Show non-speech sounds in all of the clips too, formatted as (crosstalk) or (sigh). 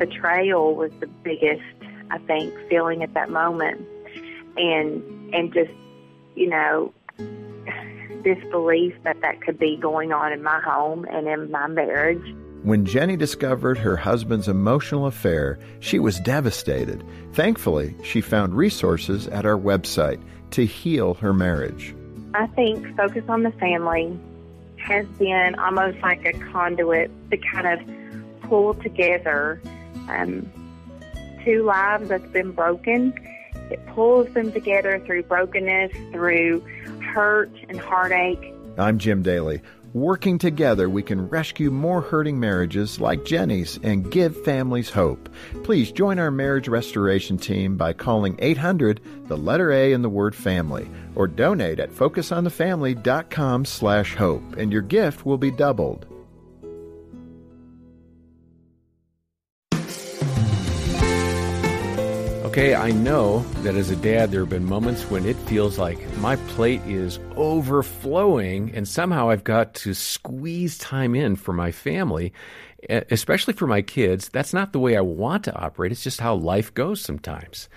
betrayal was the biggest, I think, feeling at that moment, and and just you know disbelief that that could be going on in my home and in my marriage. When Jenny discovered her husband's emotional affair, she was devastated. Thankfully, she found resources at our website to heal her marriage. I think Focus on the Family has been almost like a conduit to kind of pull together um, two lives that's been broken. It pulls them together through brokenness, through hurt and heartache. I'm Jim Daly. Working together, we can rescue more hurting marriages like Jenny's and give families hope. Please join our marriage restoration team by calling 800, the letter A in the word family, or donate at focusonthefamily.com slash hope, and your gift will be doubled. Okay, I know that as a dad, there have been moments when it feels like my plate is overflowing, and somehow I've got to squeeze time in for my family, especially for my kids. That's not the way I want to operate, it's just how life goes sometimes.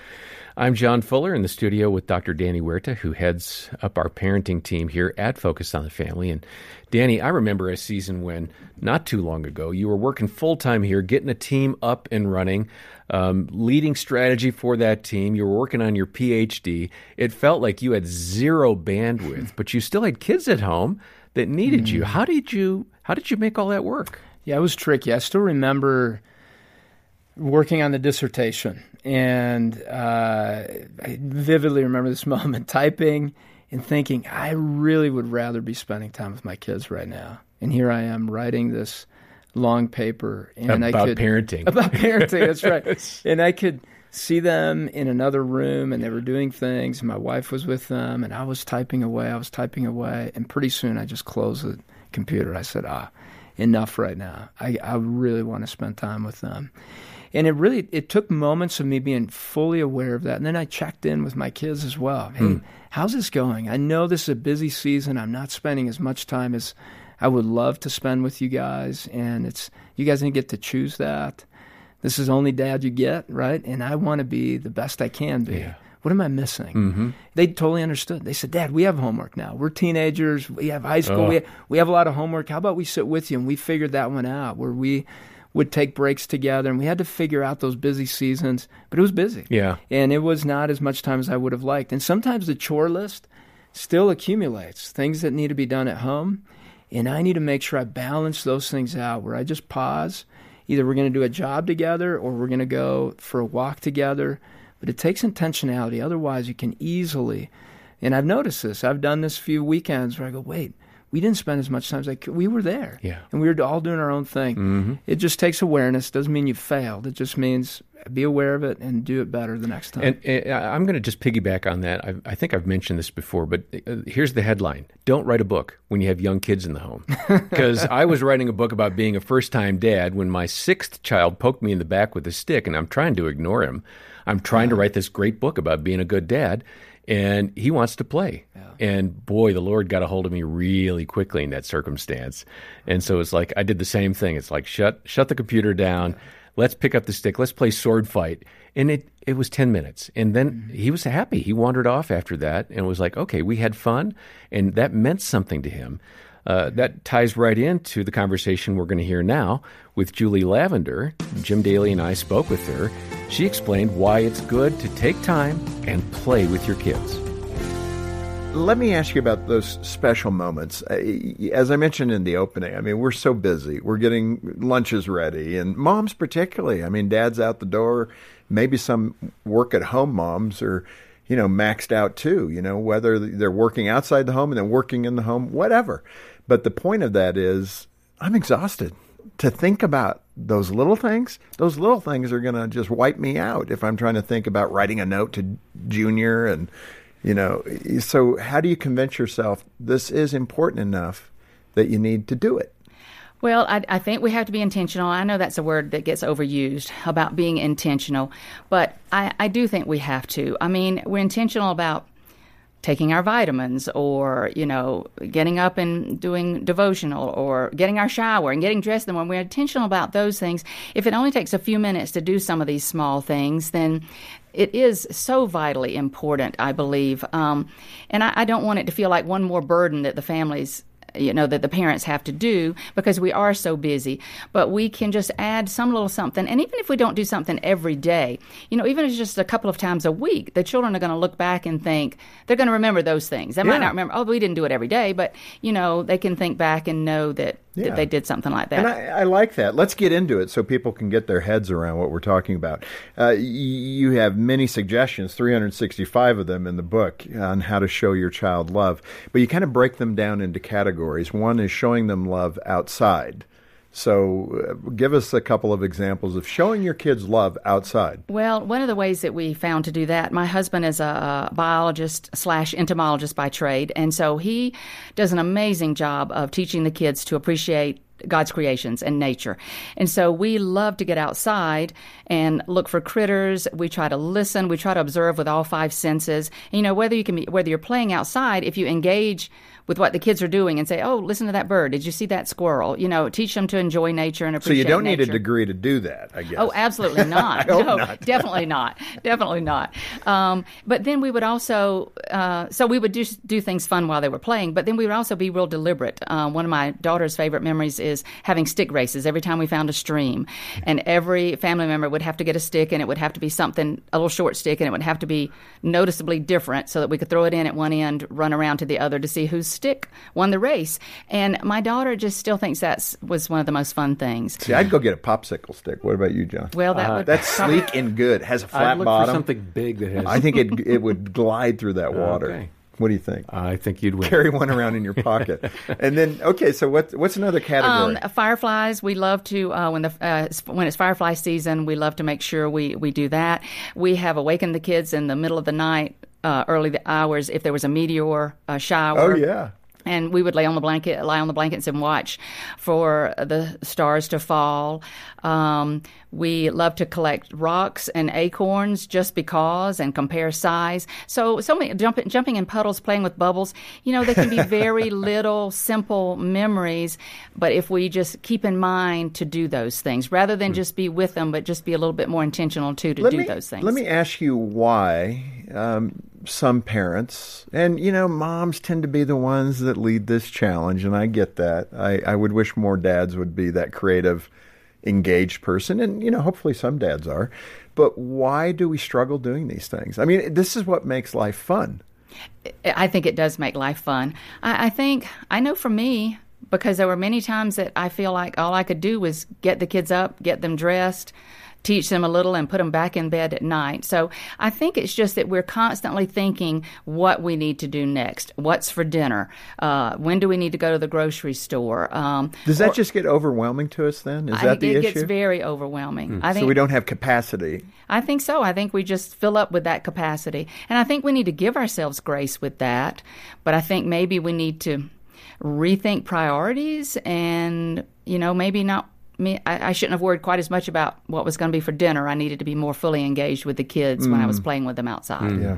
I'm John Fuller in the studio with Dr. Danny Huerta, who heads up our parenting team here at Focus on the Family. And Danny, I remember a season when, not too long ago, you were working full time here, getting a team up and running, um, leading strategy for that team. You were working on your PhD. It felt like you had zero bandwidth, (laughs) but you still had kids at home that needed mm. you. How did you? How did you make all that work? Yeah, it was tricky. I still remember working on the dissertation, and uh, I vividly remember this (laughs) moment typing and thinking, I really would rather be spending time with my kids right now. And here I am writing this long paper, and about I could parenting. (laughs) About parenting, that's right. (laughs) and I could see them in another room, and they were doing things. And my wife was with them, and I was typing away. I was typing away, and pretty soon I just closed the computer. I said, Ah, enough right now. I, I really want to spend time with them. And it really it took moments of me being fully aware of that. And then i checked in with my kids as well. Hey mm. how's this going? I know this is a busy season. I'm not spending as much time as i would love to spend with you guys. And it's you guys didn't get to choose that. This is only dad you get right? And i want to be the best i can be. Yeah. What am I missing? Mm-hmm. They totally understood. They said, Dad, we have homework now. We're teenagers. We have high school. Oh. We, have, we have a lot of homework. How about we sit with you and we figured that one out where we would take breaks together and we had to figure out those busy seasons but it was busy yeah and it was not as much time as i would have liked and sometimes the chore list still accumulates things that need to be done at home and i need to make sure i balance those things out where i just pause either we're going to do a job together or we're going to go for a walk together but it takes intentionality otherwise you can easily and i've noticed this i've done this a few weekends where i go wait we didn't spend as much time as like we were there. Yeah. And we were all doing our own thing. Mm-hmm. It just takes awareness. Doesn't mean you failed. It just means be aware of it and do it better the next time. And, and I'm going to just piggyback on that. I, I, think I've mentioned this before, but uh, here's the headline: Don't write a book when you have young kids in the home. (laughs) Because I was writing a book about being a first-time dad when my sixth child poked me in the back with a stick, and I'm trying to ignore him. I'm trying to write this great book about being a good dad and he wants to play. Yeah. And boy, the Lord got a hold of me really quickly in that circumstance. And so it's like I did the same thing. It's like shut shut the computer down. Yeah. Let's pick up the stick. Let's play sword fight. And it it was 10 minutes. And then mm-hmm. he was happy. He wandered off after that and was like, "Okay, we had fun." And that meant something to him. Uh, that ties right into the conversation we're going to hear now with Julie Lavender. Jim Daly and I spoke with her. She explained why it's good to take time and play with your kids. Let me ask you about those special moments. Uh, as I mentioned in the opening, I mean, we're so busy. We're getting lunches ready, and moms, particularly. I mean, dad's out the door. Maybe some work at home moms are, you know, maxed out too, you know, whether they're working outside the home and then working in the home, whatever. But the point of that is, I'm exhausted to think about those little things. Those little things are going to just wipe me out if I'm trying to think about writing a note to Junior and you know. So how do you convince yourself this is important enough that you need to do it? Well, I, I, think we have to be intentional. I know that's a word that gets overused about being intentional, but I, I do think we have to. I mean, we're intentional about taking our vitamins or, you know, getting up and doing devotional or getting our shower and getting dressed. And when we're intentional about those things, if it only takes a few minutes to do some of these small things, then it is so vitally important, I believe. Um, and I, I don't want it to feel like one more burden that the families you know that the parents have to do because we are so busy. But we can just add some little something. And even if we don't do something every day you know even if it's just a couple of times a week the children are going to look back and think they're going to remember those things. They Yeah. might not remember oh we didn't do it every day but you know they can think back and know that, Yeah. that they did something like that And I, I like that. Let's get into it so people can get their heads around what we're talking about. Uh, you have many suggestions, 365 of them in the book, on how to show your child love. But you kind of break them down into categories. One is showing them love outside. So uh, give us a couple of examples of showing your kids love outside. Well, one of the ways that we found to do that, my husband is a, a biologist slash entomologist by trade, and so he does an amazing job of teaching the kids to appreciate God's creations and nature. And so we love to get outside and look for critters. We try to listen. We try to observe with all five senses. And, you know, whether you can be, whether you're playing outside, if you engage with what the kids are doing and say, "Oh, listen to that bird. Did you see that squirrel?" You know, teach them to enjoy nature and appreciate. Nature. So you don't need a degree to do that, I guess. Oh, absolutely not. (laughs) no, not. (laughs) definitely not. Definitely not. Um, but then we would also, uh, so we would do, do things fun while they were playing, but then we would also be real deliberate. Um, one of my daughter's favorite memories is having stick races every time we found a stream. And every family member would have to get a stick, and it would have to be something, a little short stick, and it would have to be noticeably different so that we could throw it in at one end, run around to the other to see whose stick won the race. And my daughter just still thinks that was one of the most fun things. See, I'd go get a popsicle stick. What about you, John? Well, that would That's sleek and good. Has a I'd flat look bottom. for something big that has. I think it it would glide through that (laughs) water. Okay. What do you think? I think you'd win. Carry one around in your (laughs) pocket, and then okay. So what what's another category? Um, fireflies, we love to uh, when the uh, when it's firefly season, we love to make sure we we do that. We have awakened the kids in the middle of the night, uh, early the hours if there was a meteor uh, shower. oh yeah. And we would lay on the blanket, lie on the blankets, and watch for the stars to fall. Um, we love to collect rocks and acorns just because, and compare size. So, so many jumping, jumping in puddles, playing with bubbles. You know, they can be (laughs) very little, simple memories. But if we just keep in mind to do those things, rather than just be with them, but just be a little bit more intentional too to Let do me those things. let me ask you why um, some parents and you know moms tend to be the ones that lead this challenge, and I get that. I, I would wish more dads would be that creative, engaged person, and you know hopefully some dads are. But why do we struggle doing these things? I mean, this is what makes life fun. I think it does make life fun. I, I think I know for me because there were many times that I feel like all I could do was get the kids up, get them dressed, teach them a little, and put them back in bed at night. So I think it's just that we're constantly thinking what we need to do next. What's for dinner? Uh, when do we need to go to the grocery store? Um, Does that just get overwhelming to us? Then is I that think the it issue? gets very overwhelming. I think so we don't have capacity. I think so. I think we just fill up with that capacity. And I think we need to give ourselves grace with that. But I think maybe we need to rethink priorities and, you know, maybe not. Me, I, I shouldn't have worried quite as much about what was going to be for dinner. I needed to be more fully engaged with the kids when I was playing with them outside. Yeah.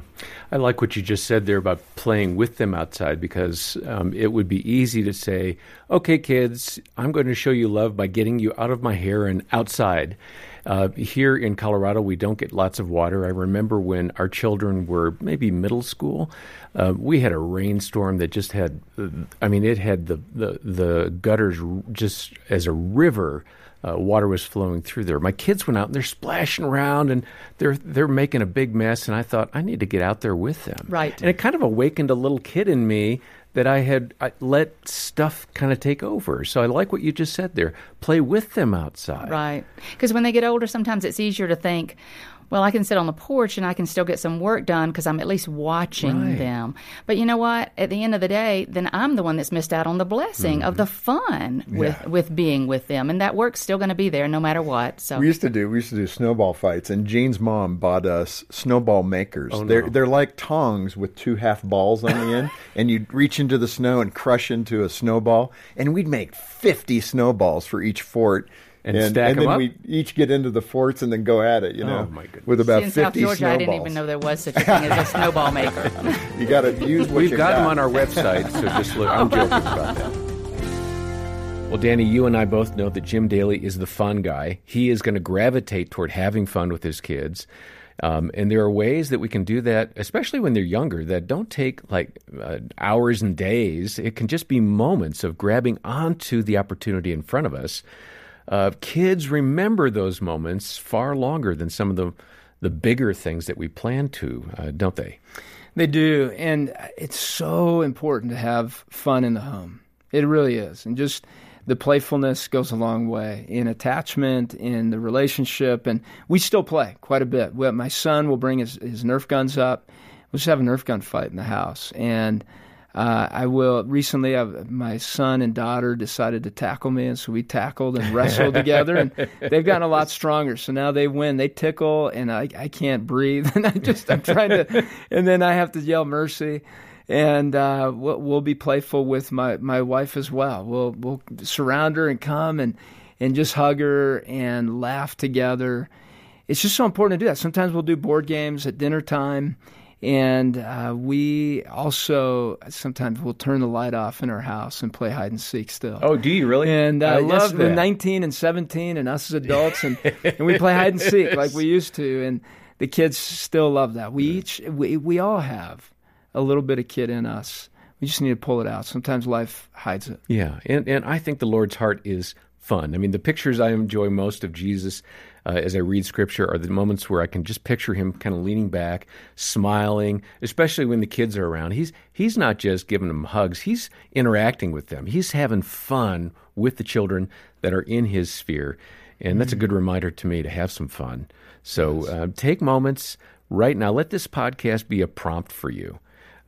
I like what you just said there about playing with them outside because um, it would be easy to say, okay, kids, I'm going to show you love by getting you out of my hair and outside. Uh, here in Colorado, we don't get lots of water. I remember when our children were maybe middle school, uh, we had a rainstorm that just had, I mean, it had the, the, the gutters just as a river uh, water was flowing through there. My kids went out and they're splashing around and they're they're making a big mess. And I thought I need to get out there with them. Right. And it kind of awakened a little kid in me that I had I let stuff kind of take over. So I like what you just said there. Play with them outside. Right. Because when they get older, sometimes it's easier to think, well, I can sit on the porch and I can still get some work done because I'm at least watching Right. them. But you know what? At the end of the day, then I'm the one that's missed out on the blessing of mm-hmm. the fun with, with being with them. And that work's still going to be there no matter what. So We used to do we used to do snowball fights, and Jean's mom bought us snowball makers. Oh, they're they're like tongs with two half balls on the end, (laughs) and you'd reach into the snow and crush into a snowball, and we'd make fifty snowballs for each fort. And and, stack and 'em then up? we each get into the forts and then go at it. You know, Oh, my goodness. with about in South fifty Georgia, snowballs. I didn't even know there was such a thing as a snowball maker. (laughs) You got to use what We've you got them on our website, so just look. I'm joking about that. Well, Danny, you and I both know that Jim Daly is the fun guy. He is going to gravitate toward having fun with his kids. Um, and there are ways that we can do that, especially when they're younger, that don't take like uh, hours and days. It can just be moments of grabbing onto the opportunity in front of us. Uh, kids remember those moments far longer than some of the the bigger things that we plan to, uh, don't they? They do, and it's so important to have fun in the home. It really is, and just the playfulness goes a long way in attachment, in the relationship, and we still play quite a bit. My son will bring his, his Nerf guns up. We'll just have a Nerf gun fight in the house, and uh, I will. Recently, I've, my son and daughter decided to tackle me, and so we tackled and wrestled (laughs) together, and they've gotten a lot stronger. So now they win. They tickle, and I, I can't breathe, (laughs) and I just I'm trying to, and then I have to yell mercy, and uh, we'll, we'll be playful with my, my wife as well. We'll we'll surround her and come and and just hug her and laugh together. It's just so important to do that. Sometimes we'll do board games at dinner time. And uh, we also sometimes we'll turn the light off in our house and play hide and seek still. Oh, do you really? And uh, I love we're 19 and 17, and us as adults, and, (laughs) and we play hide and seek like we used to, and the kids still love that. We each we we all have a little bit of kid in us. We just need to pull it out. Sometimes life hides it. Yeah, and and I think the Lord's heart is fun. I mean, the pictures I enjoy most of Jesus uh, as I read Scripture are the moments where I can just picture him kind of leaning back, smiling, especially when the kids are around. He's he's not just giving them hugs; he's interacting with them. He's having fun with the children that are in his sphere, and that's a good reminder to me to have some fun. So uh, take moments right now. Let this podcast be a prompt for you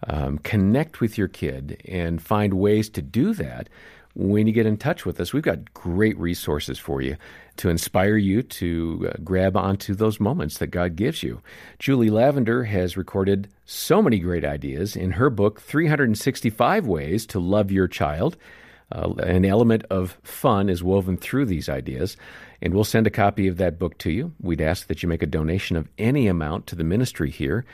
um, connect with your kid and find ways to do that when you get in touch with us. We've got great resources for you to inspire you to uh, grab onto those moments that God gives you. Julie Lavender has recorded so many great ideas in her book, 365 Ways to Love Your Child. Uh, an element of fun is woven through these ideas, and we'll send a copy of that book to you. We'd ask that you make a donation of any amount to the ministry here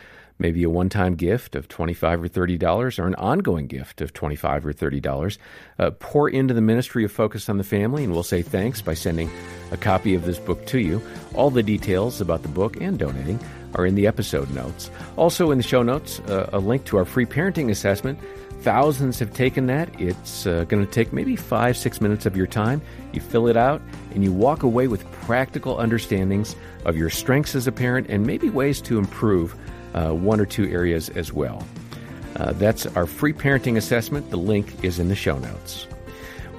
maybe a one time gift of 25 or $30 or an ongoing gift of 25 or $30. Uh, pour into the ministry of Focus on the Family, and we'll say thanks by sending a copy of this book to you. All the details about the book and donating are in the episode notes. Also, in the show notes, uh, a link to our free parenting assessment. Thousands have taken that. It's uh, going to take maybe five, six minutes of your time. You fill it out and you walk away with practical understandings of your strengths as a parent and maybe ways to improve uh, one or two areas as well. Uh, that's our free parenting assessment. The link is in the show notes.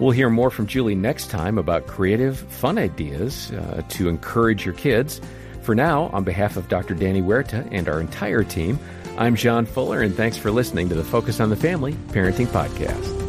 We'll hear more from Julie next time about creative, fun ideas uh, to encourage your kids. For now, on behalf of Dr. Danny Huerta and our entire team, I'm John Fuller, and thanks for listening to the Focus on the Family Parenting Podcast.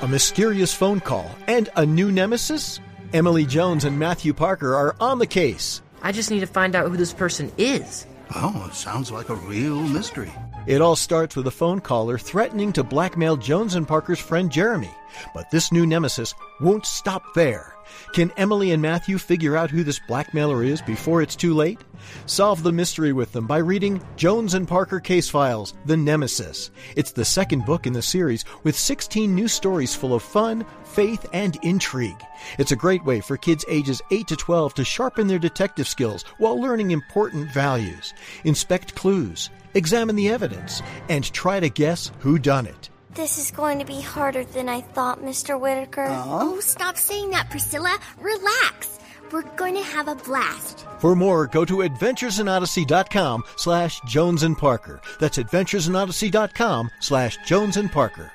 A mysterious phone call and a new nemesis? Emily Jones and Matthew Parker are on the case. I just need to find out who this person is. Oh, it sounds like a real mystery. It all starts with a phone caller threatening to blackmail Jones and Parker's friend Jeremy. But this new nemesis won't stop there. Can Emily and Matthew figure out who this blackmailer is before it's too late? Solve the mystery with them by reading Jones and Parker Case Files The Nemesis. It's the second book in the series with 16 new stories full of fun, faith, and intrigue. It's a great way for kids ages 8 to 12 to sharpen their detective skills while learning important values. Inspect clues, examine the evidence, and try to guess who done it. This is going to be harder than I thought, Mr. Whitaker. Oh, stop saying that, Priscilla. Relax. We're going to have a blast. For more, go to adventuresinodyssey.com slash Jones and Parker. That's adventuresinodyssey.com slash Jones and Parker.